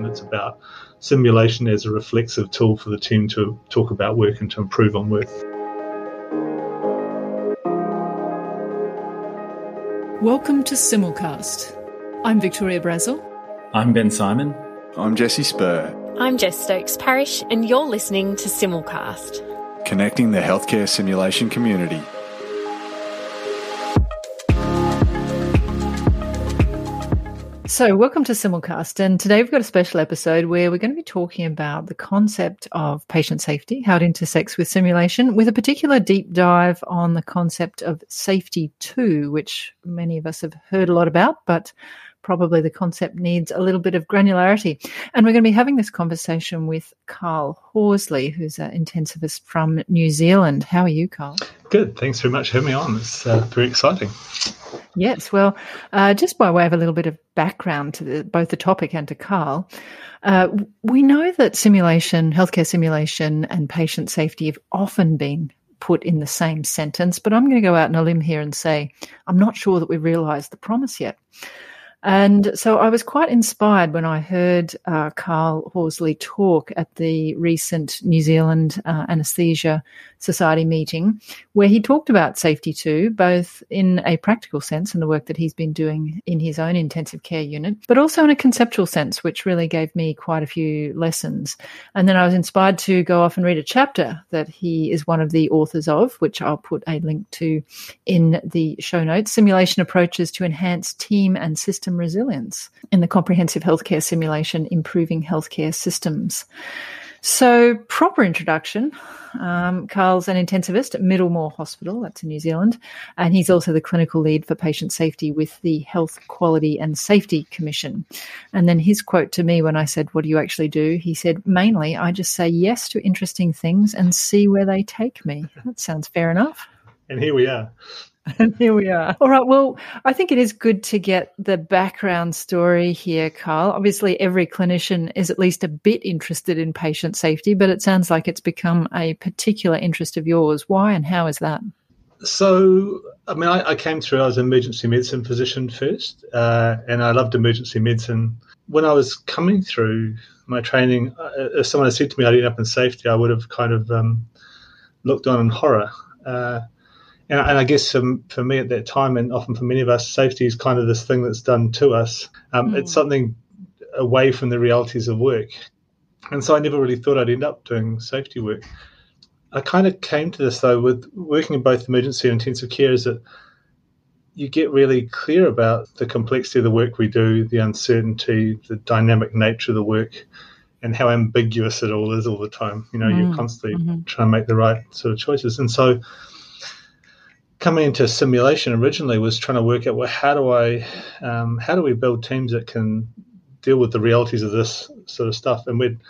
and it's about simulation as a reflexive tool for the team to talk about work and to improve on work. Welcome to Simulcast. I'm Victoria Brazil. I'm Ben Symon. I'm Jesse Spurr. I'm Jess Stokes Parish, and you're listening to Simulcast, connecting the healthcare simulation community. So, welcome to Simulcast. And today we've got a special episode where we're going to be talking about the concept of patient safety, how it intersects with simulation, with a particular deep dive on the concept of safety two, which many of us have heard a lot about, but probably the concept needs a little bit of granularity. And we're going to be having this conversation with Carl Horsley, who's an intensivist from New Zealand. How are you, Carl? Good. Thanks very much for having me on. It's uh, very exciting. Yes. Well, uh, just by way of a little bit of background to the, both the topic and to Carl, uh, we know that simulation, healthcare simulation, and patient safety have often been put in the same sentence, but I'm going to go out on a limb here and say I'm not sure that we've realised the promise yet. And so I was quite inspired when I heard uh, Carl Horsley talk at the recent New Zealand uh, Anesthesia Society meeting, where he talked about safety two, both in a practical sense and the work that he's been doing in his own intensive care unit, but also in a conceptual sense, which really gave me quite a few lessons. And then I was inspired to go off and read a chapter that he is one of the authors of, which I'll put a link to in the show notes Simulation Approaches to Enhance Team and System resilience in the comprehensive healthcare simulation, improving healthcare systems. So, proper introduction. Um, Carl's an intensivist at Middlemore Hospital, that's in New Zealand, and he's also the clinical lead for patient safety with the Health Quality and Safety Commission. And then his quote to me when I said, What do you actually do? He said, Mainly, I just say yes to interesting things and see where they take me. That sounds fair enough. And here we are. And here we are. All right. Well, I think it is good to get the background story here, Carl. Obviously, every clinician is at least a bit interested in patient safety, but it sounds like it's become a particular interest of yours. Why and how is that? So, I mean, I, I came through as an emergency medicine physician first, uh, and I loved emergency medicine. When I was coming through my training, uh, if someone had said to me I'd end up in safety, I would have kind of um, looked on in horror. Uh, and, and I guess for, for me at that time, and often for many of us, safety is kind of this thing that's done to us. Um, mm. It's something away from the realities of work. And so I never really thought I'd end up doing safety work. I kind of came to this though with working in both emergency and intensive care is that you get really clear about the complexity of the work we do, the uncertainty, the dynamic nature of the work, and how ambiguous it all is all the time. You know, mm. you're constantly mm-hmm. trying to make the right sort of choices. And so coming into simulation originally was trying to work out well how do I um, how do we build teams that can deal with the realities of this sort of stuff? And we'd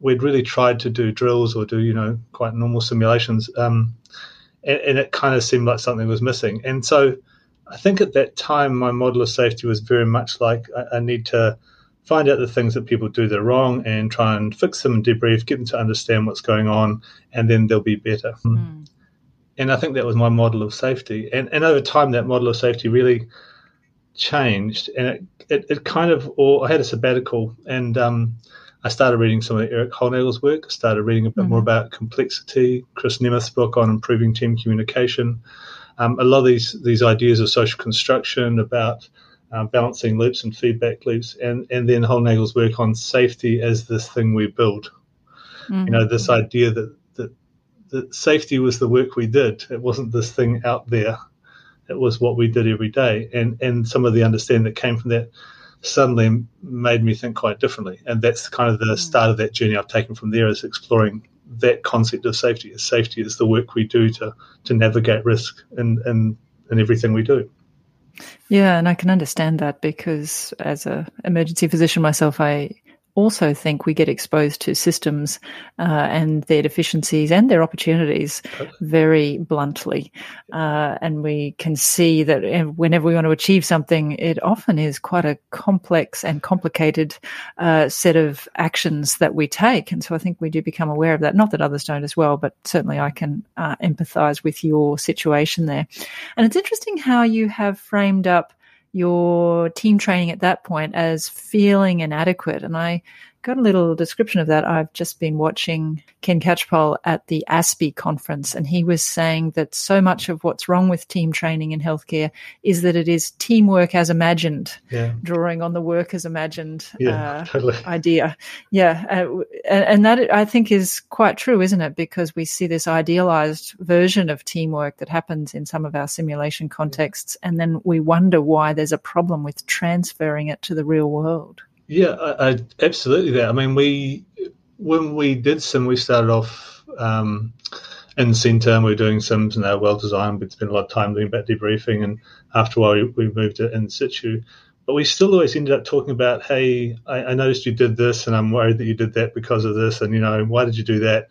we'd really tried to do drills or do you know quite normal simulations um, and, and, it kind of seemed like something was missing. And so I think at that time my model of safety was very much like I, I need to find out the things that people do that are wrong and try and fix them and debrief get them to understand what's going on and then they'll be better. Mm and I think that was my model of safety. And and over time, that model of safety really changed, and it it, it kind of. Or I had a sabbatical, and um, I started reading some of Erik Hollnagel's work. I started reading a bit mm-hmm. more about complexity. Chris Nemeth's book on improving team communication. Um, a lot of these these ideas of social construction about um, balancing loops and feedback loops, and and then Hollnagel's work on safety as this thing we build. Mm-hmm. You know, this idea that that safety was the work we did. It wasn't this thing out there. It was what we did every day. And and some of the understanding that came from that suddenly made me think quite differently. And that's kind of the mm. start of that journey I've taken from there is exploring that concept of safety. Safety is the work we do to to navigate risk in, in, in everything we do. Yeah, and I can understand that because as a emergency physician myself, I also think we get exposed to systems uh, and their deficiencies and their opportunities very bluntly. Uh, and we can see that whenever we want to achieve something, it often is quite a complex and complicated uh, set of actions that we take. And so I think we do become aware of that. Not that others don't as well, but certainly I can uh, empathize with your situation there. And it's interesting how you have framed up your team training at that point as feeling inadequate. And I got a little description of that. I've just been watching Ken Catchpole at the ASPE conference, and he was saying that so much of what's wrong with team training in healthcare is that it is teamwork as imagined, yeah. drawing on the work as imagined yeah, uh, totally. idea. Yeah, uh, and, and that I think is quite true, isn't it? Because we see this idealized version of teamwork that happens in some of our simulation contexts, and then we wonder why there's a problem with transferring it to the real world. Yeah, I, I, absolutely. That I mean, we when we did sim, we started off um, in centre. And we were doing sims, and they were well designed. We'd spent a lot of time doing back debriefing, and after a while, we, we moved it in situ. But we still always ended up talking about, hey, I, I, noticed you did this, and I'm worried that you did that because of this, and you know, why did you do that?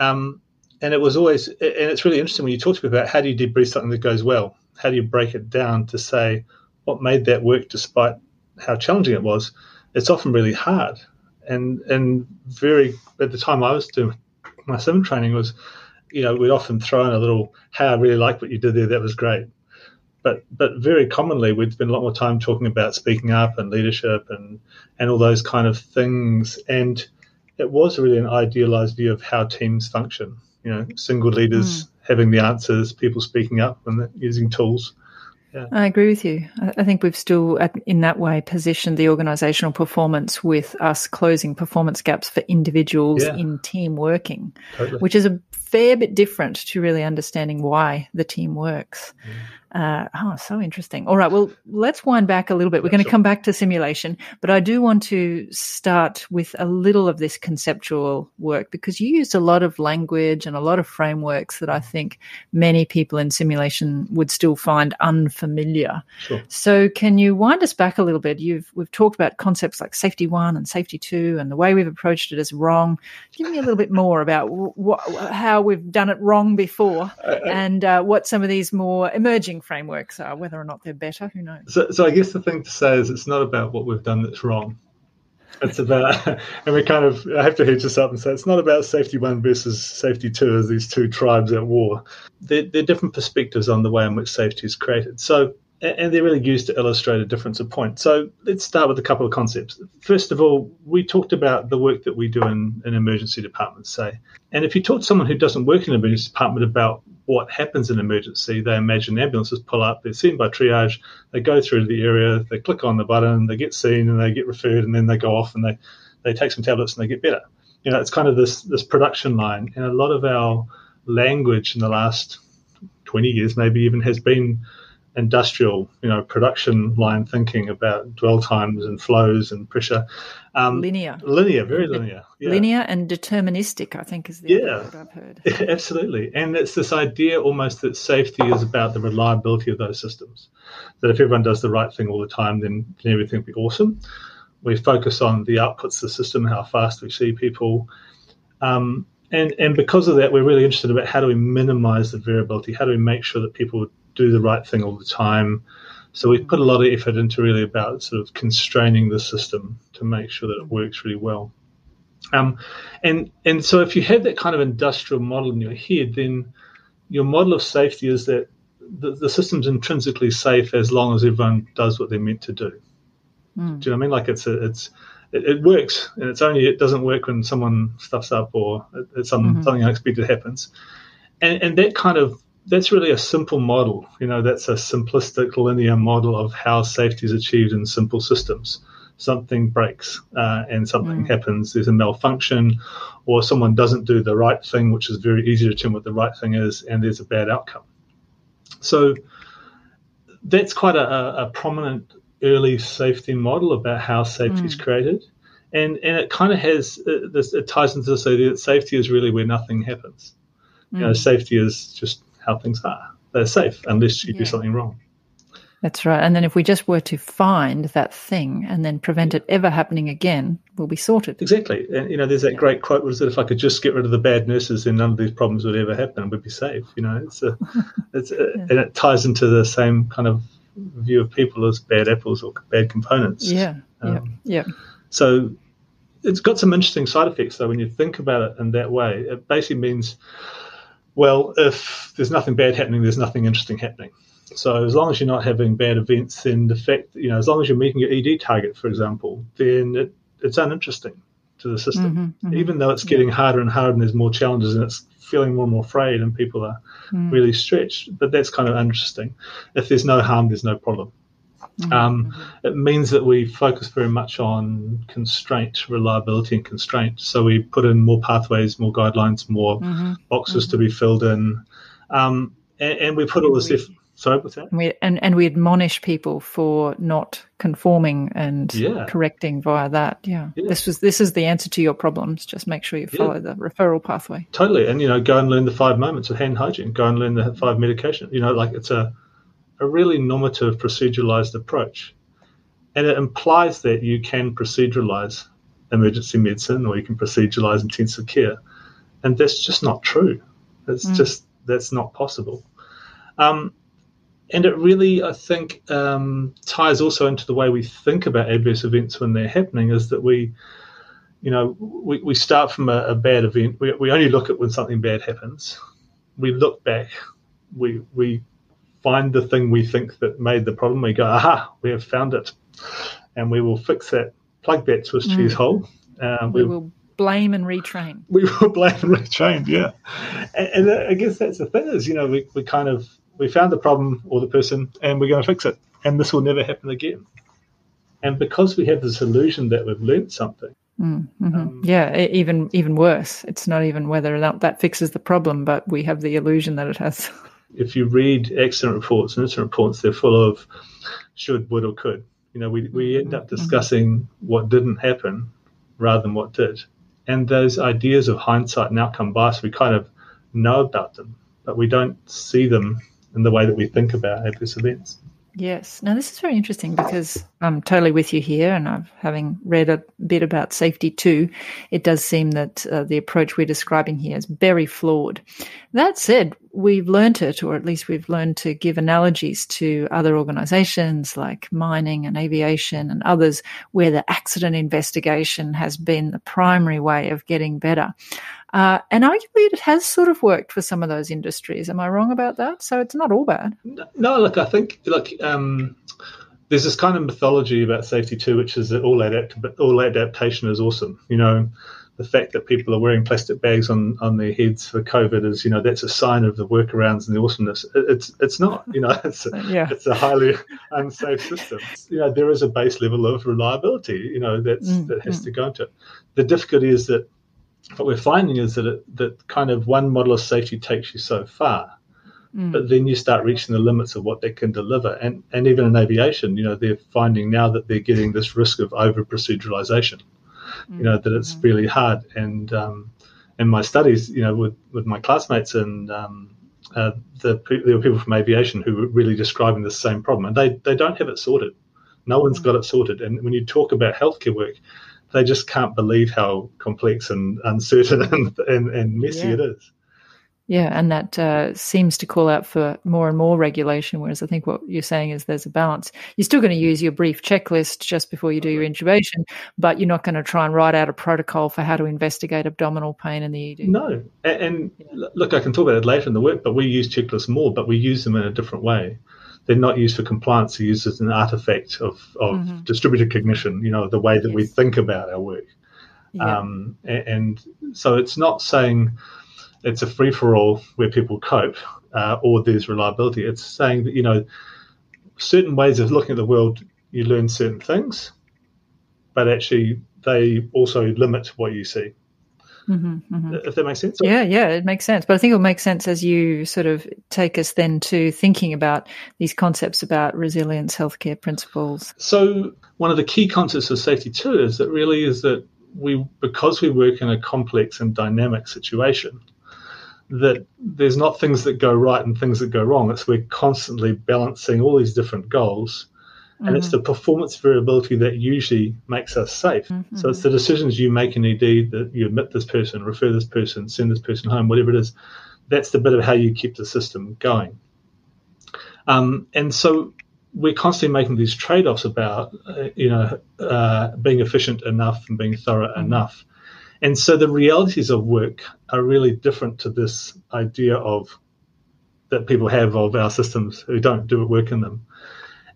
Um, and it was always, and it's really interesting when you talk to people about how do you debrief something that goes well? How do you break it down to say what made that work despite how challenging it was? It's often really hard. And and very at the time I was doing my sim training was, you know, we'd often throw in a little, "Hey, I really like what you did there. That was great." But but very commonly we'd spend a lot more time talking about speaking up and leadership and and all those kind of things. And it was really an idealized view of how teams function. You know, single leaders mm. having the answers, people speaking up and using tools. Yeah. I agree with you. I think we've still, in that way, positioned the organisational performance with us closing performance gaps for individuals yeah. in team working, totally. which is a fair bit different to really understanding why the team works. Mm. Uh, oh, so interesting. All right. Well, let's wind back a little bit. We're going to come back to simulation, but I do want to start with a little of this conceptual work because you used a lot of language and a lot of frameworks that I think many people in simulation would still find unfamiliar. Sure. So can you wind us back a little bit? You've, we've talked about concepts like safety one and safety two and the way we've approached it is wrong. Give me a little bit more about wh- how we've done it wrong before uh, and uh, what some of these more emerging frameworks are. Whether or not they're better, who knows? So, so I guess the thing to say is it's not about what we've done that's wrong. It's about, and we kind of I have to hedge this up and say it's not about safety one versus safety two as these two tribes at war. They're, they're different perspectives on the way in which safety is created. So and they're really used to illustrate a difference of point. So let's start with a couple of concepts. First of all, we talked about the work that we do in, in emergency departments, say. And if you talk to someone who doesn't work in an emergency department about what happens in emergency. They imagine ambulances pull up, they're seen by triage, they go through the area, they click on the button, they get seen, and they get referred, and then they go off and they, they take some tablets and they get better. You know, it's kind of this this production line, and a lot of our language in the last 20 years, maybe even, has been industrial, you know, production line thinking about dwell times and flows and pressure. Um, linear. Linear, very linear. Yeah. Linear and deterministic, I think, is the yeah, word I've heard. Absolutely. And it's this idea almost that safety is about the reliability of those systems. That if everyone does the right thing all the time, then, then everything be awesome. We focus on the outputs of the system, how fast we see people. Um, and, and because of that, we're really interested about how do we minimize the variability? How do we make sure that people do the right thing all the time? So we've put a lot of effort into really about sort of constraining the system to make sure that it works really well. Um, and and so if you have that kind of industrial model in your head, then your model of safety is that the, the system's intrinsically safe as long as everyone does what they're meant to do. Mm. Do you know what I mean? Like it's a, it's it, it, works, and it's only it doesn't work when someone stuffs up or it, some, mm-hmm. something unexpected happens. And and that kind of that's really a simple model. You know, that's a simplistic linear model of how safety is achieved in simple systems. Something breaks uh, and something mm. happens. There's a malfunction, or someone doesn't do the right thing, which is very easy to determine what the right thing is, and there's a bad outcome. So that's quite a, a prominent early safety model about how safety mm. is created, and and it kind of has uh, this. It ties into this idea that safety is really where nothing happens. Mm. You know, mm. safety is just how things are. They're safe unless you yeah. do something wrong. That's right. And then if we just were to find that thing and then prevent it ever happening again, we'll be sorted. Exactly. And, you know, there's that yeah. great quote was that if I could just get rid of the bad nurses, then none of these problems would ever happen and we'd be safe. You know, it's a, it's a, yeah. and it ties into the same kind of view of people as bad apples or bad components. Yeah. Um, yeah. Yeah. So it's got some interesting side effects though when you think about it in that way. It basically means well, if there's nothing bad happening, there's nothing interesting happening. So as long as you're not having bad events, then the fact, you know, as long as you're meeting your ED target, for example, then it, it's uninteresting to the system, mm-hmm, mm-hmm. even though it's getting yeah. harder and harder and there's more challenges and it's feeling more and more afraid and people are mm. really stretched. But that's kind of interesting. If there's no harm, there's no problem. Mm-hmm. Um, mm-hmm. it means that we focus very much on constraint, reliability, and constraint. So we put in more pathways, more guidelines, more mm-hmm. boxes to be mm-hmm. filled in, um, and, and, we put all this effort. Sorry, what's that? And we, and, and we admonish people for not conforming and yeah. correcting via that. Yeah. yeah. This was this is the answer to your problems. Just make sure you follow yeah. the referral pathway. Totally. And you know, go and learn the five moments of hand hygiene. Go and learn the five medication. You know, like it's a a really normative proceduralized approach. And it implies that you can proceduralize emergency medicine or you can proceduralize intensive care. And that's just not true. It's mm. just, that's not possible. Um, and it really, I think, um, ties also into the way we think about adverse events when they're happening is that we, you know, we, we start from a, a bad event. We, we only look at when something bad happens. We look back. We, we find the thing we think that made the problem. We go, aha, we have found it. And we will fix that, plug that Swiss mm. cheese hole. Um, we will blame and retrain. We will blame and retrain, yeah. And, and, I guess that's the thing is, you know, we, we kind of, we found the problem or the person and we're going to fix it. And this will never happen again. And because we have this illusion that we've learned something, Mm, hmm um, yeah, even even worse. It's not even whether or not that fixes the problem, but we have the illusion that it has. if you read accident reports and incident reports, they're full of should, would, or could. You know, we, we end up mm-hmm. discussing what didn't happen rather than what did. And those ideas of hindsight and outcome bias, we kind of know about them, but we don't see them in the way that we think about adverse events. Yes. Now, this is very interesting because I'm totally with you here, and I've having read a bit about safety two. It does seem that uh, the approach we're describing here is very flawed. That said, we've learned it, or at least we've learned to give analogies to other organisations like mining and aviation and others, where the accident investigation has been the primary way of getting better. Uh, and arguably, it has sort of worked for some of those industries. Am I wrong about that? So it's not all bad. No, look, I think like um, there's this kind of mythology about safety two, which is that all adapt all adaptation is awesome. You know, the fact that people are wearing plastic bags on, on their heads for COVID is, you know, that's a sign of the workarounds and the awesomeness. It's it's not, you know, it's a, yeah. it's a highly unsafe system. You know, there is a base level of reliability, you know, that's mm, that has mm. to go into it. The difficulty is that what we're finding is that it, that kind of one model of safety takes you so far, mm. but then you start reaching the limits of what they can deliver. And and even in aviation, you know, they're finding now that they're getting this risk of over proceduralization. Mm. You know that it's mm. really hard. And um, in my studies, you know, with with my classmates and um, uh, the, there were people from aviation who were really describing the same problem, and they they don't have it sorted. No one's mm. got it sorted. And when you talk about healthcare work, they just can't believe how complex and uncertain and, and, and messy yeah. it is. Yeah, and that uh, seems to call out for more and more regulation. Whereas I think what you're saying is there's a balance. You're still going to use your brief checklist just before you do your intubation, but you're not going to try and write out a protocol for how to investigate abdominal pain in the ED. No, and, and yeah. look, I can talk about it later in the work, but we use checklists more, but we use them in a different way they're not used for compliance. They're used as an artifact of, of mm-hmm. distributed cognition, you know, the way that yes. we think about our work. Yeah. Um, and, and, so it's not saying it's a free for all where people cope uh, or there's reliability. It's saying that, you know, certain ways of looking at the world, you learn certain things, but actually they also limit what you see. Mm-hmm, mm-hmm. If that makes sense. Yeah, yeah, it makes sense. But I think it'll make sense as you sort of take us then to thinking about these concepts about resilience, healthcare principles. So one of the key concepts of safety two is that really is that we because we work in a complex and dynamic situation, that there's not things that go right and things that go wrong. It's we're constantly balancing all these different goals and mm-hmm. it's the performance variability that usually makes us safe. Mm-hmm. So it's the decisions you make in ED that you admit this person, refer this person, send this person home, whatever it is. That's the bit of how you keep the system going. Um, and so we're constantly making these trade-offs about, uh, you know, uh, being efficient enough and being thorough mm-hmm. enough. And so the realities of work are really different to this idea of that people have of our systems who don't do work in them.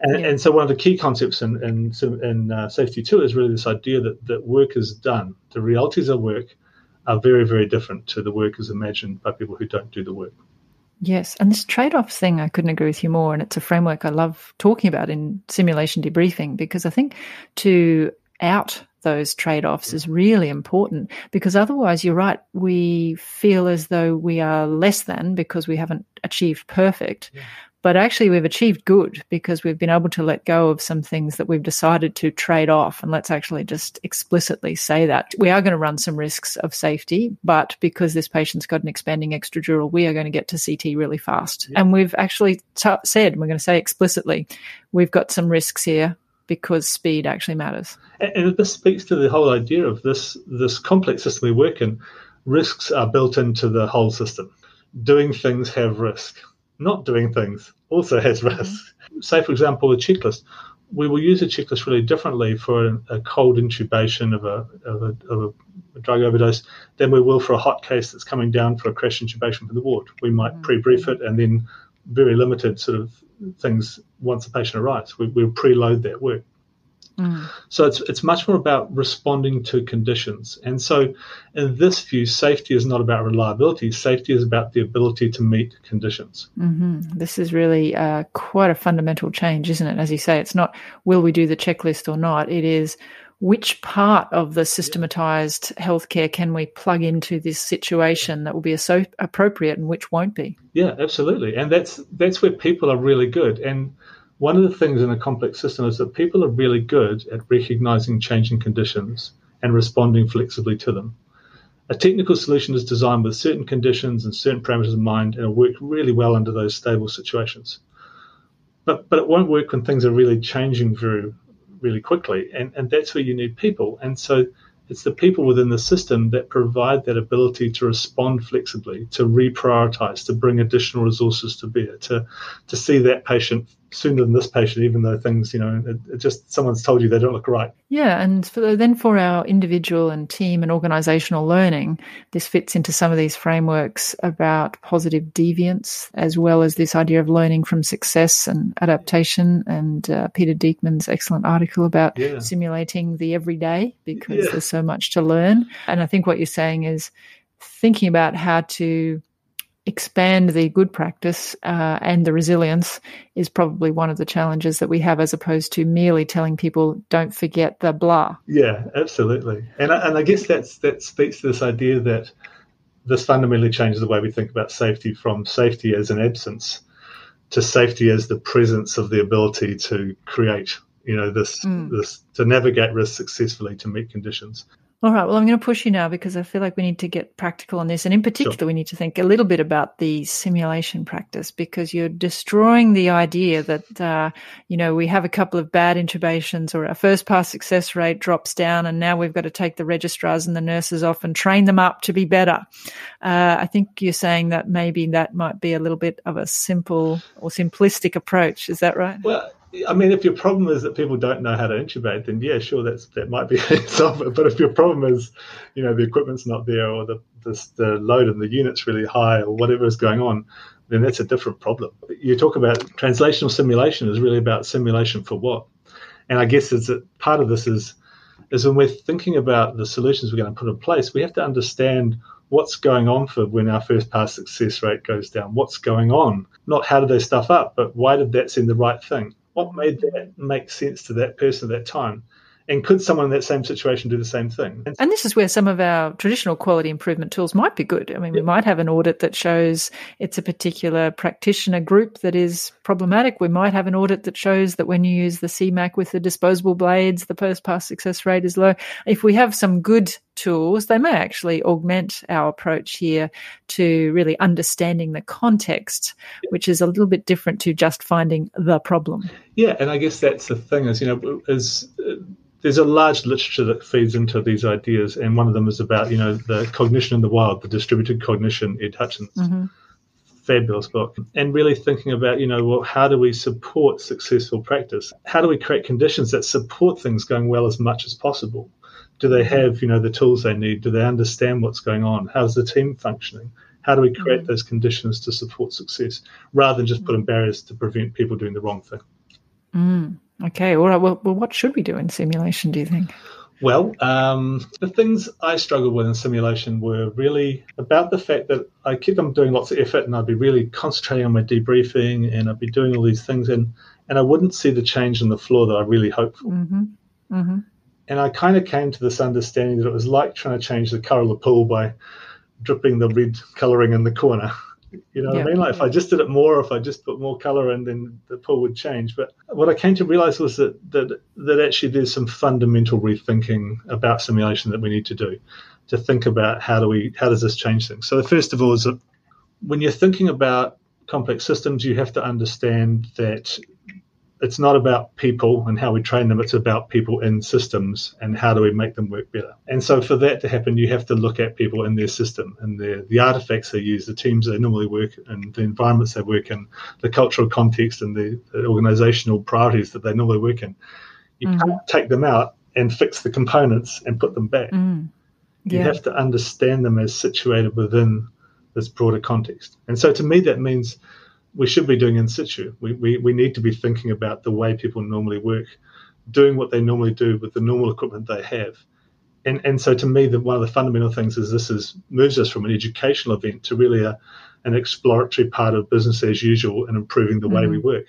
And, yeah. and so one of the key concepts in, in, in uh, safety two is really this idea that, that work is done. The realities of work are very, very different to the work as imagined by people who don't do the work. Yes, and this trade off thing, I couldn't agree with you more. And it's a framework I love talking about in simulation debriefing because I think to out those trade offs is really important because otherwise, you're right, we feel as though we are less than because we haven't achieved perfect. Yeah. But actually, we've achieved good because we've been able to let go of some things that we've decided to trade off. And let's actually just explicitly say that we are going to run some risks of safety, but because this patient's got an expanding extradural, we are going to get to CT really fast. Yeah. And we've actually t- said, we're going to say explicitly, we've got some risks here because speed actually matters. And this speaks to the whole idea of this this complex system we work in. Risks are built into the whole system. Doing things have risk not doing things also has mm-hmm. risks. Mm-hmm. Say, for example, a checklist. We will use a checklist really differently for a, a cold intubation of a, of, a, of a, drug overdose than we will for a hot case that's coming down for a crash intubation from the ward. We might mm-hmm. pre-brief it and then very limited sort of things once the patient arrives. We, we'll preload that work. Mm. So it's it's much more about responding to conditions. And so in this view, safety is not about reliability. Safety is about the ability to meet conditions. Mm-hmm. This is really uh, quite a fundamental change, isn't it? As you say, it's not will we do the checklist or not. It is which part of the systematized healthcare can we plug into this situation that will be so appropriate and which won't be? Yeah, absolutely. And that's that's where people are really good. And one of the things in a complex system is that people are really good at recognizing changing conditions and responding flexibly to them. A technical solution is designed with certain conditions and certain parameters in mind and will work really well under those stable situations. But, but it won't work when things are really changing very, really quickly. And, and that's where you need people. And so it's the people within the system that provide that ability to respond flexibly, to reprioritize, to bring additional resources to bear, to, to see that patient sooner than this patient, even though things, you know, it, it just someone's told you they don't look right. Yeah, and for, then for our individual and team and organizational learning, this fits into some of these frameworks about positive deviance, as well as this idea of learning from success and adaptation. And uh, Peter Dieckmann's excellent article about yeah. simulating the everyday because yeah. there's so much to learn. And I think what you're saying is thinking about how to expand the good practice uh, and the resilience is probably one of the challenges that we have as opposed to merely telling people don't forget the blah. Yeah absolutely. And I, and I guess that's that speaks to this idea that this fundamentally changes the way we think about safety from safety as an absence to safety as the presence of the ability to create you know this mm. this to navigate risk successfully to meet conditions all right. Well, I'm going to push you now because I feel like we need to get practical on this. And in particular, sure. we need to think a little bit about the simulation practice because you're destroying the idea that, uh, you know, we have a couple of bad intubations or our first pass success rate drops down and now we've got to take the registrars and the nurses off and train them up to be better. Uh, I think you're saying that maybe that might be a little bit of a simple or simplistic approach. Is that right? Well, I mean, if your problem is that people don't know how to intubate, then yeah, sure, that's that might be solve. But if your problem is, you know, the equipment's not there or the, the the load in the unit's really high or whatever is going on, then that's a different problem. You talk about translational simulation is really about simulation for what, and I guess it's a, part of this is is when we're thinking about the solutions we're going to put in place, we have to understand what's going on for when our first pass success rate goes down. What's going on? Not how did they stuff up, but why did that seem the right thing? What made that make sense to that person at that time? And could someone in that same situation do the same thing? And this is where some of our traditional quality improvement tools might be good. I mean, we might have an audit that shows it's a particular practitioner group that is problematic. We might have an audit that shows that when you use the CMAC with the disposable blades, the post pass success rate is low. If we have some good tools, they may actually augment our approach here to really understanding the context, which is a little bit different to just finding the problem. Yeah, and I guess that's the thing is, you know, is uh, there's a large literature that feeds into these ideas, and one of them is about, you know, the cognition in the wild, the distributed cognition, Ed Hutchins. Mm-hmm. Fabulous book. And really thinking about, you know, well, how do we support successful practice? How do we create conditions that support things going well as much as possible? Do they have you know the tools they need do they understand what's going on how's the team functioning How do we create mm-hmm. those conditions to support success rather than just putting barriers to prevent people doing the wrong thing? Mm. Okay. All right. Well, well, what should we do in simulation, do you think? Well, um, the things I struggled with in simulation were really about the fact that I kept on doing lots of effort and I'd be really concentrating on my debriefing and I'd be doing all these things and, and I wouldn't see the change in the floor that I really hoped for. Mm-hmm. Mm-hmm. And I kind of came to this understanding that it was like trying to change the colour of the pool by dripping the red colouring in the corner. You know yeah. what I mean? Like if I just did it more, if I just put more color in, then the pool would change. But what I came to realize was that that that actually there's some fundamental rethinking about simulation that we need to do to think about how do we how does this change things. So first of all is that when you're thinking about complex systems, you have to understand that it's not about people and how we train them. It's about people in systems and how do we make them work better. And so for that to happen, you have to look at people in their system and the, the artifacts they use, the teams they normally work in, the environments they work in, the cultural context and the, the organizational priorities that they normally work in. You mm-hmm. can't take them out and fix the components and put them back. Mm. Yeah. You have to understand them as situated within this broader context. And so to me, that means – we should be doing in situ. We, we, we need to be thinking about the way people normally work, doing what they normally do with the normal equipment they have. And, and so to me, the, one of the fundamental things is this is moves us from an educational event to really a, an exploratory part of business as usual and improving the mm-hmm. way we work.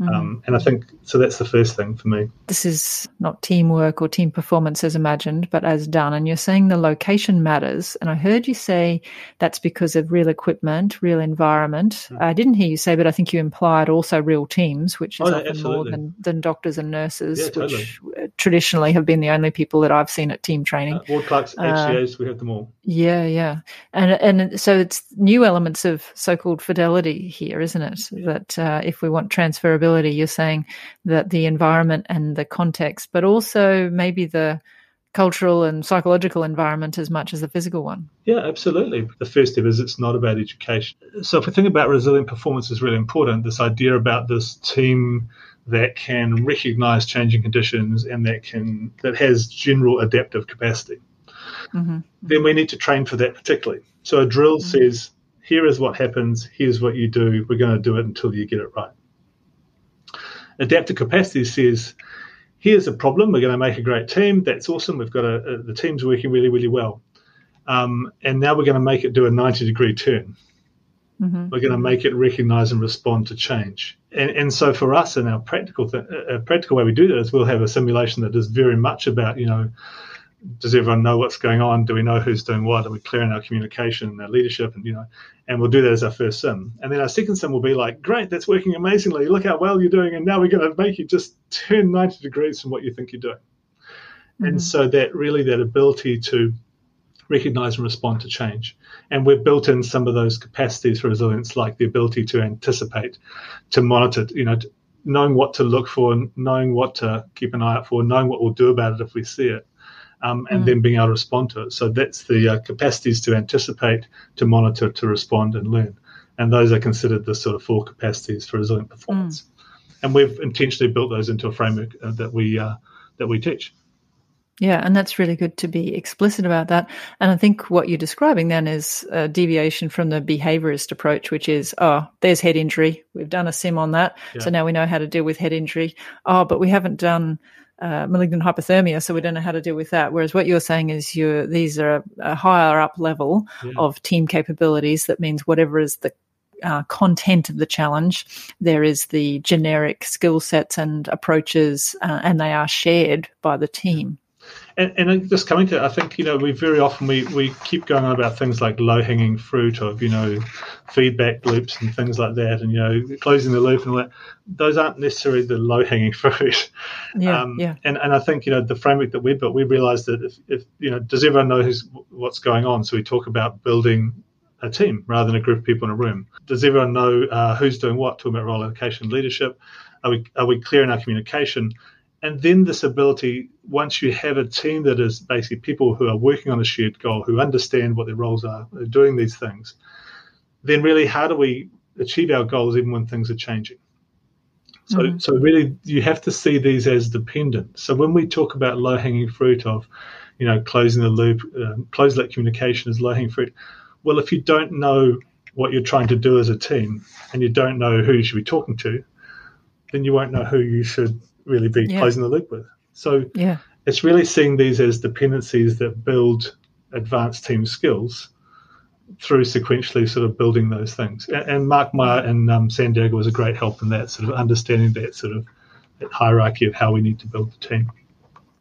Mm-hmm. Um, and I think so. That's the first thing for me. This is not teamwork or team performance as imagined, but as done. And you're saying the location matters. And I heard you say that's because of real equipment, real environment. Mm-hmm. I didn't hear you say, but I think you implied also real teams, which is oh, often absolutely. more than, than doctors and nurses, yeah, totally. which traditionally have been the only people that I've seen at team training. Uh, ward clerks, HCAs, uh, we have them all. Yeah, yeah, and and so it's new elements of so-called fidelity here, isn't it? Yeah. That uh, if we want transferability, you're saying that the environment and the context, but also maybe the cultural and psychological environment as much as the physical one. Yeah, absolutely. The first step is it's not about education. So if we think about resilient performance is really important. This idea about this team that can recognize changing conditions and that can that has general adaptive capacity mm-hmm. then we need to train for that particularly. So a drill mm-hmm. says, here is what happens, here's what you do, we're going to do it until you get it right. Adaptive capacity says, here's a problem, we're going to make a great team, that's awesome, we've got a, a the team's working really, really well. Um, and now we're going to make it do a 90 degree turn. Mm-hmm. We're going to make it recognize and respond to change. And, and so for us in our practical th- a practical way we do that is we'll have a simulation that is very much about, you know, does everyone know what's going on? Do we know who's doing what? Are we clear in our communication and our leadership? And you know, and we'll do that as our first sim. And then our second sim will be like, great, that's working amazingly. Look how well you're doing, and now we're going to make you just turn 90 degrees from what you think you're doing. Mm-hmm. And so that really that ability to recognize and respond to change. And we've built in some of those capacities for resilience, like the ability to anticipate, to monitor, you know, knowing what to look for, knowing what to keep an eye out for, knowing what we'll do about it if we see it um, and mm. then being able to respond to it. So that's the uh, capacities to anticipate, to monitor, to respond, and learn. And those are considered the sort of four capacities for resilient performance. Mm. And we've intentionally built those into a framework uh, that we uh, that we teach. Yeah, and that's really good to be explicit about that. And I think what you're describing then is a deviation from the behaviorist approach, which is, oh, there's head injury. We've done a sim on that. Yeah. So now we know how to deal with head injury. Oh, but we haven't done uh, malignant hypothermia, so we don't know how to deal with that. Whereas what you're saying is you these are a, higher up level yeah. of team capabilities. That means whatever is the uh, content of the challenge, there is the generic skill sets and approaches, uh, and they are shared by the team. And, and just coming to, I think you know, we very often we, we keep going on about things like low hanging fruit of you know, feedback loops and things like that, and you know, closing the loop and all that. Those aren't necessarily the low hanging fruit. Yeah, um, yeah. And and I think you know the framework that we built, we realised that if, if you know, does everyone know who's what's going on? So we talk about building a team rather than a group of people in a room. Does everyone know uh, who's doing what? Talking about role allocation, leadership. Are we are we clear in our communication? And then this ability, once you have a team that is basically people who are working on a shared goal, who understand what their roles are, are doing these things, then really how do we achieve our goals even when things are changing? So, mm-hmm. so really, you have to see these as dependent. So when we talk about low hanging fruit of, you know, closing the loop, um, close that communication is low hanging fruit, Well, if you don't know what you're trying to do as a team and you don't know who you should be talking to, then you won't know who you should really be Yeah. closing the loop with. So Yeah. it's really seeing these as dependencies that build advanced team skills through sequentially sort of building those things. And, and Mark Meyer and um, San Diego was a great help in that sort of understanding that sort of that hierarchy of how we need to build the team.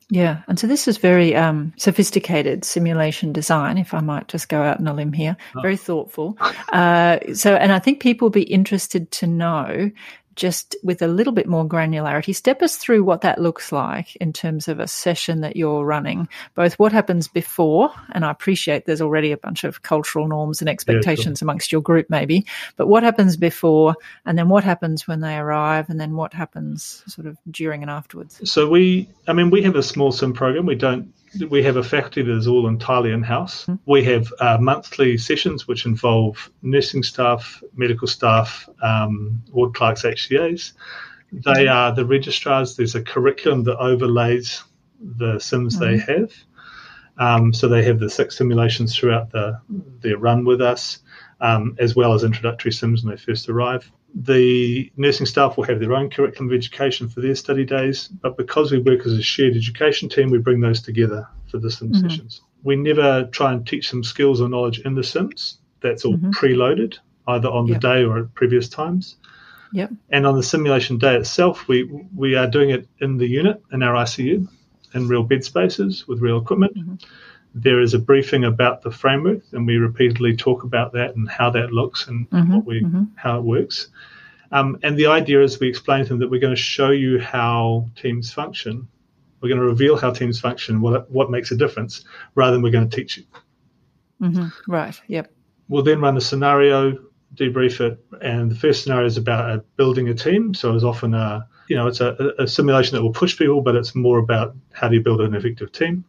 Yeah, and so this is very um, sophisticated simulation design, if I might just go out on a limb here. Very thoughtful. Uh, so, and I think people will be interested to know, just with a little bit more granularity, step us through what that looks like in terms of a session that you're running, both what happens before, and I appreciate there's already a bunch of cultural norms and expectations amongst your group, maybe, but what happens before, and then what happens when they arrive, and then what happens sort of during and afterwards. So we, I mean, we have a small sim program. We don't. We have a faculty that is all entirely in house. We have uh, monthly sessions which involve nursing staff, medical staff, um, ward clerks, HCAs. They are the registrars. There's a curriculum that overlays the sims they have. Um, so they have the six simulations throughout the their run with us, um, as well as introductory sims when they first arrive. The nursing staff will have their own curriculum of education for their study days, but because we work as a shared education team, we bring those together for the sim mm-hmm. sessions. We never try and teach them skills or knowledge in the sims. That's all mm-hmm. preloaded, either on Yep. the day or at previous times. Yep. And on the simulation day itself, we we are doing it in the unit in our ICU, in real bed spaces with real equipment. Mm-hmm. There is a briefing about the framework, and we repeatedly talk about that and how that looks and what we how it works. Um, and the idea is we explain to them that we're going to show you how teams function. We're going to reveal how teams function, what what makes a difference, rather than we're going to teach you. hmm Right. Yep. We'll then run a scenario, debrief it, and the first scenario is about uh, building a team. So it's often a you know it's a, a simulation that will push people, but it's more about how do you build an effective team.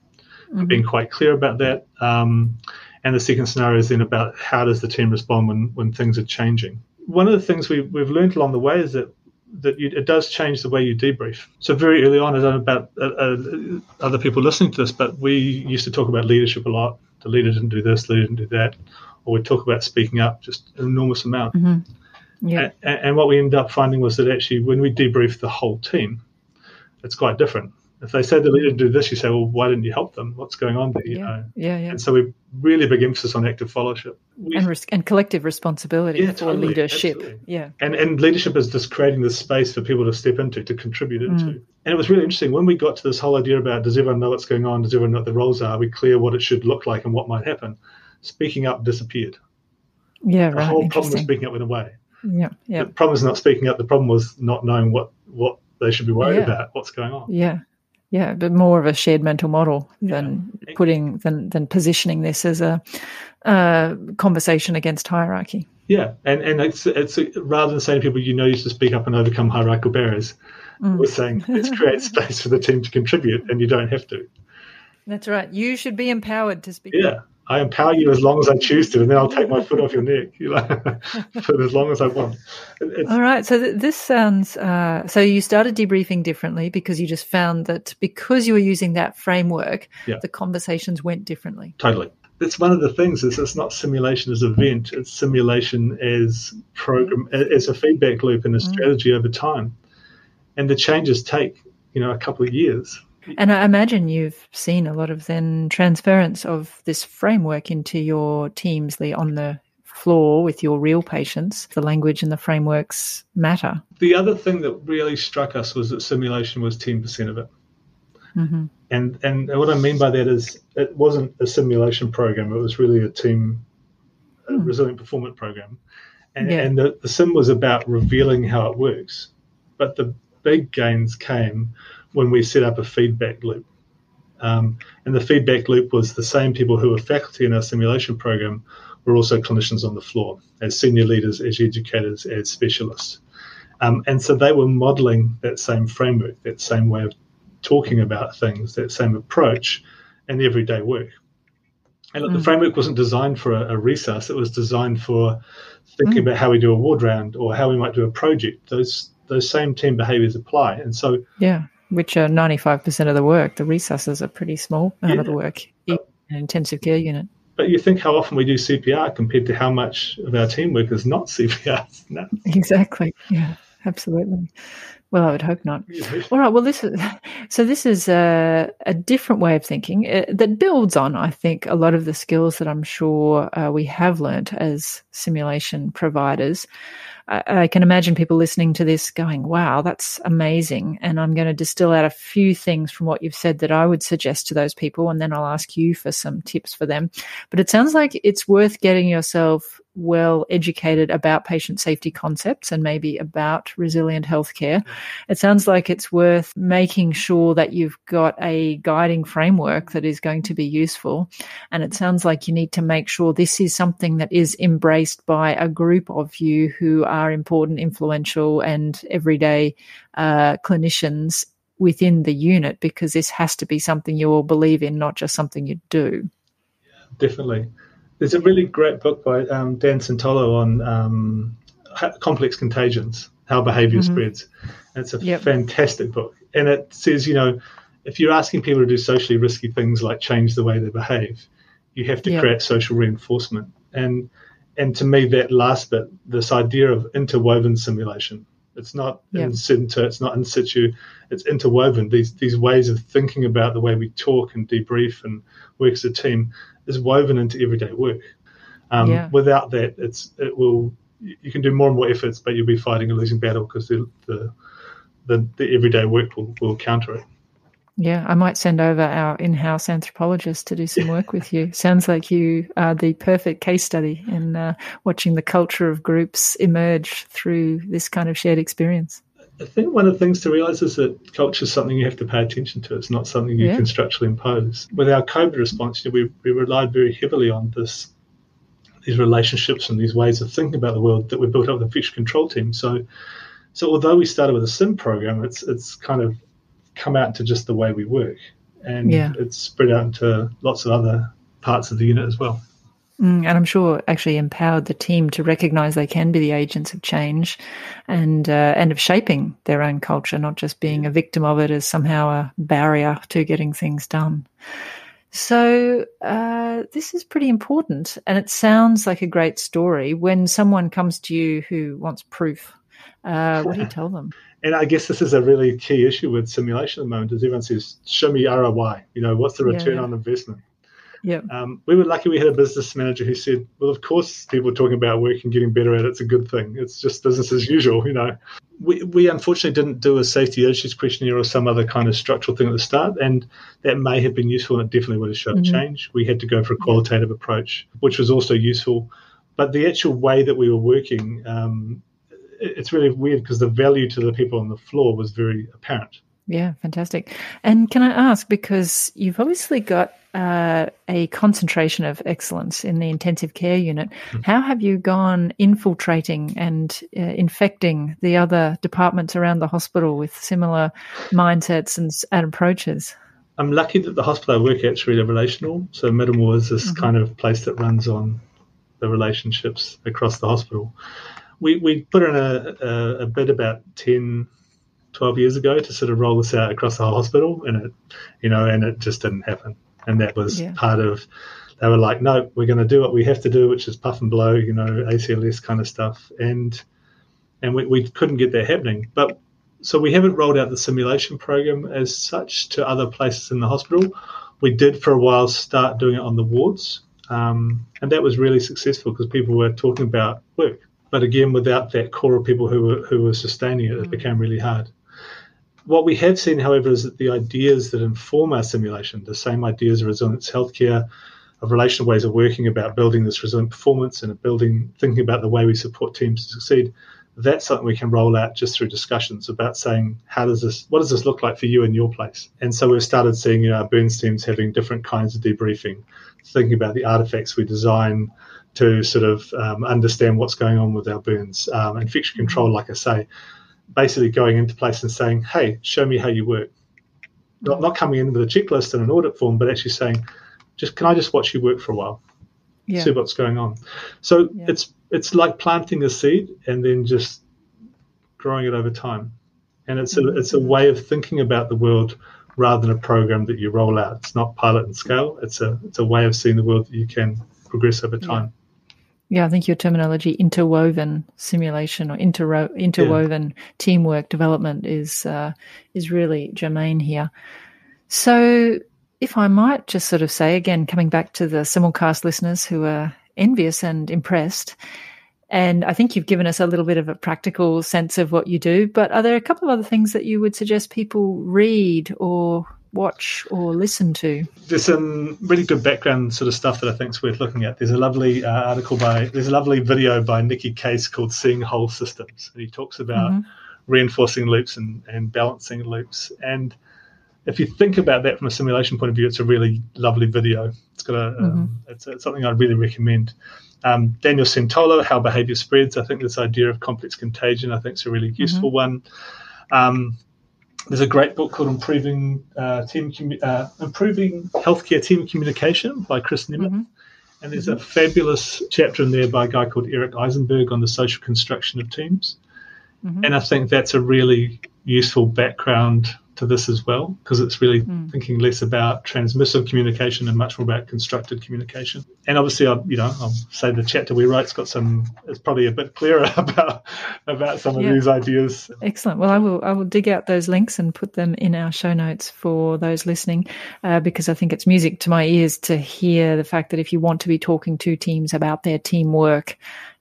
Being quite clear about that. Um, and the second scenario is then about how does the team respond when when things are changing. One of the things we, we've learned along the way is that that you, it does change the way you debrief. So very early on, I don't know about uh, uh, other people listening to this, but we used to talk about leadership a lot. The leader didn't do this, the leader didn't do that, or we'd talk about speaking up, just an enormous amount. Yeah. A- a- and what we ended up finding was that actually, when we debrief the whole team, it's quite different. If they say the leader didn't do this, you say, well, why didn't you help them? What's going on there? You Yeah. know? Yeah. Yeah. And so we really big emphasis on active follow-up. We, and, res- and collective responsibility Yeah, for totally, leadership. absolutely. Yeah. and, and leadership is just creating this space for people to step into, to contribute into. Mm. And it was really interesting when we got to this whole idea about does everyone know what's going on? Does everyone know what the roles are? Are we clear what it should look like and what might happen? Speaking up disappeared. Yeah. The Right. whole problem was speaking up went away. Yeah. Yeah. The problem is not speaking up. The problem was not knowing what, what they should be worried Yeah. about, what's going on. Yeah. Yeah, but more of a shared mental model than putting than than positioning this as a uh, conversation against hierarchy. Yeah, and and it's it's rather than saying to people you know you should speak up and overcome hierarchical barriers, we're saying let's create space for the team to contribute, and you don't have to. That's right. You should be empowered to speak. Yeah, I empower you as long as I choose to, and then I'll take my foot off your neck, you know, for as long as I want. It's, All right. So th- this sounds. Uh, so you started debriefing differently because you just found that because you were using that framework, Yeah. the conversations went differently. totally. It's one of the things is it's not simulation as event; it's simulation as program as a feedback loop and a strategy over time, and the changes take you know a couple of years. And I imagine you've seen a lot of then transference of this framework into your teams the, on the floor with your real patients. The language and the frameworks matter. The other thing that really struck us was that simulation was ten percent of it. hmm And and what I mean by that is it wasn't a simulation program; it was really a team a resilient performance program. And, Yeah. and the, the sim was about revealing how it works, but the big gains came when we set up a feedback loop. Um, and the feedback loop was the same people who were faculty in our simulation program were also clinicians on the floor as senior leaders, as educators, as specialists. Um, and so they were modeling that same framework, that same way of talking about things, that same approach in everyday work. And look, the framework wasn't designed for a, a it was designed for thinking about how we do a ward round or how we might do a project. Those those same team behaviors apply. And so Yeah, which are 95% of the work. The resusces are pretty small amount of the work, in an intensive care unit. but you think how often we do CPR compared to how much of our teamwork is not CPR. No. Exactly. Yeah, absolutely. Well, I would hope not. All right. Well, this is so. This is a, a different way of thinking uh, that builds on, I think, a lot of the skills that I'm sure uh, we have learnt as simulation providers. I, I can imagine people listening to this going, wow, that's amazing. And I'm going to distill out a few things from what you've said that I would suggest to those people. And then I'll ask you for some tips for them. But it sounds like it's worth getting yourself well educated about patient safety concepts and maybe about resilient healthcare. It sounds like it's worth making sure that you've got a guiding framework that is going to be useful. And it sounds like you need to make sure this is something that is embraced by a group of you who are important, influential, and everyday uh, clinicians within the unit because this has to be something you all believe in, not just something you do. Definitely. There's a really great book by um, Dan Centola on um, complex contagions, how behavior mm-hmm. spreads. And it's a yep. fantastic book. And it says, you know, if you're asking people to do socially risky things like change the way they behave, you have to yep. create social reinforcement. And and to me, that last bit, this idea of interwoven simulation, it's not in situ, it's not in situ, it's interwoven. These these ways of thinking about the way we talk and debrief and work as a team is woven into everyday work. Um, yeah. Without that, it's it will you can do more and more efforts, but you'll be fighting a losing battle because the the, the, the everyday work will, will counter it. Yeah, I might send over our in-house anthropologist to do some work with you. Sounds like you are the perfect case study in uh, watching the culture of groups emerge through this kind of shared experience. I think one of the things to realize is that culture is something you have to pay attention to. It's not something you yeah. can structurally impose. With our COVID response, you know, we, we relied very heavily on this these relationships and these ways of thinking about the world that we built up with the infection control team. So, so although we started with a sim program, it's it's kind of come out to just the way we work, and yeah. it's spread out into lots of other parts of the unit as well. Mm, and I'm sure actually empowered the team to recognize they can be the agents of change and uh, and of shaping their own culture, not just being a victim of it as somehow a barrier to getting things done. So uh, this is pretty important, and it sounds like a great story. When someone comes to you who wants proof, uh, what do you tell them? And I guess this is a really key issue with simulation at the moment. Is everyone says, "Show me ROI." You know, what's the return yeah. on investment? Yeah. Um, we were lucky we had a business manager who said, well, of course, people are talking about work and getting better at it. It's a good thing. It's just business as usual, you know. We, we unfortunately didn't do a safety issues questionnaire or some other kind of structural thing at the start, and that may have been useful and it definitely would have shown mm-hmm. change. We had to go for a qualitative approach, which was also useful. But the actual way that we were working, um, it's really weird because the value to the people on the floor was very apparent. Yeah, fantastic. And can I ask, because you've obviously got uh, a concentration of excellence in the intensive care unit, mm-hmm. how have you gone infiltrating and uh, infecting the other departments around the hospital with similar mindsets and, and approaches? I'm lucky that the hospital I work at is really relational. So Middlemore is this mm-hmm. kind of place that runs on the relationships across the hospital. We, we put in a, a, a bid about 10 12 years ago to sort of roll this out across the whole hospital and it you know and it just didn't happen. And that was yeah. part of they were like no we're going to do what we have to do which is puff and blow you know acls kind of stuff. And and we, we couldn't get that happening. But so we haven't rolled out the simulation program as such to other places in the hospital. We did for a while start doing it on the wards. Um, and that was really successful because people were talking about work but again without that core of people who were who were sustaining it it mm. became really hard what we have seen, however, is that the ideas that inform our simulation, the same ideas of resilience healthcare, of relational ways of working about building this resilient performance and building, thinking about the way we support teams to succeed, that's something we can roll out just through discussions about saying, how does this, what does this look like for you in your place? And so we've started seeing you know, our burns teams having different kinds of debriefing, thinking about the artifacts we design to sort of um, understand what's going on with our burns. Um, infection control, like I say, basically going into place and saying, "Hey, show me how you work." Not not coming in with a checklist and an audit form, but actually saying, "Just can I just watch you work for a while, yeah. see what's going on?" So yeah. it's it's like planting a seed and then just growing it over time, and it's a mm-hmm. it's a way of thinking about the world rather than a program that you roll out. It's not pilot and scale. It's a it's a way of seeing the world that you can progress over time. Yeah, I think your terminology interwoven simulation or interro- interwoven yeah. teamwork development is uh, is really germane here. So, if I might just sort of say again, coming back to the simulcast listeners who are envious and impressed, and I think you've given us a little bit of a practical sense of what you do. But are there a couple of other things that you would suggest people read or watch or listen to? There's some really good background sort of stuff that I think is worth looking at. There's a lovely uh, article by, there's a lovely video by Nicky Case called Seeing Whole Systems. And he talks about mm-hmm. reinforcing loops and, and balancing loops. And if you think about that from a simulation point of view, it's a really lovely video. It's got a, mm-hmm. um, it's, it's, something I'd really recommend. Um, Daniel Centola, How Behavior Spreads. I think this idea of complex contagion, I think, is a really useful mm-hmm. one. Um, there's a great book called Improving uh, Team uh, Improving Healthcare Team Communication by Chris Nemeth. Mm-hmm. And there's mm-hmm. a fabulous chapter in there by a guy called Eric Eisenberg on the social construction of teams. Mm-hmm. And I think that's a really useful background to this as well because it's really mm. thinking less about transmissive communication and much more about constructed communication. And obviously, I, you know, I'll say the chapter we write's got some. It's probably a bit clearer about about some of yeah. these ideas. Excellent. Well, I will I will dig out those links and put them in our show notes for those listening, uh, because I think it's music to my ears to hear the fact that if you want to be talking to teams about their teamwork.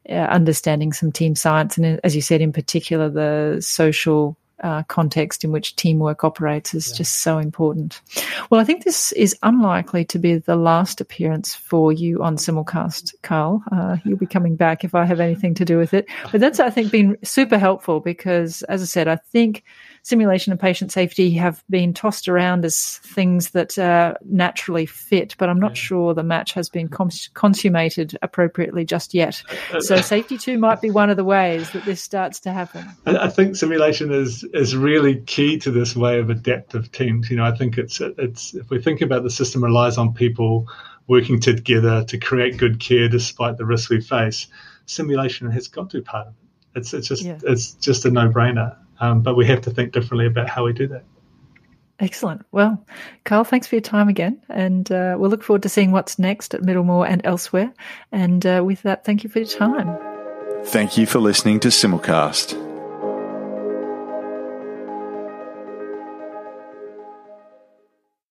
Uh, understanding some team science and as you said in particular the social uh, context in which teamwork operates is yeah. just so important. Well, I think this is unlikely to be the last appearance for you on Simulcast, Carl. Uh, you'll be coming back if I have anything to do with it. But that's, I think, been super helpful because, as I said, I think simulation and patient safety have been tossed around as things that uh, naturally fit, but I'm not yeah. sure the match has been cons- consummated appropriately just yet. So safety two might be one of the ways that this starts to happen. I think simulation is is really key to this way of adaptive teams. You know, I think it's it's if we think about the system relies on people working together to create good care despite the risks we face. Simulation has got to be part of it. It's it's just yeah. it's just a no brainer. Um, but we have to think differently about how we do that. Excellent. Well, Carl, thanks for your time again. And uh, we'll look forward to seeing what's next at Middlemore and elsewhere. And uh, with that, thank you for your time. Thank you for listening to Simulcast.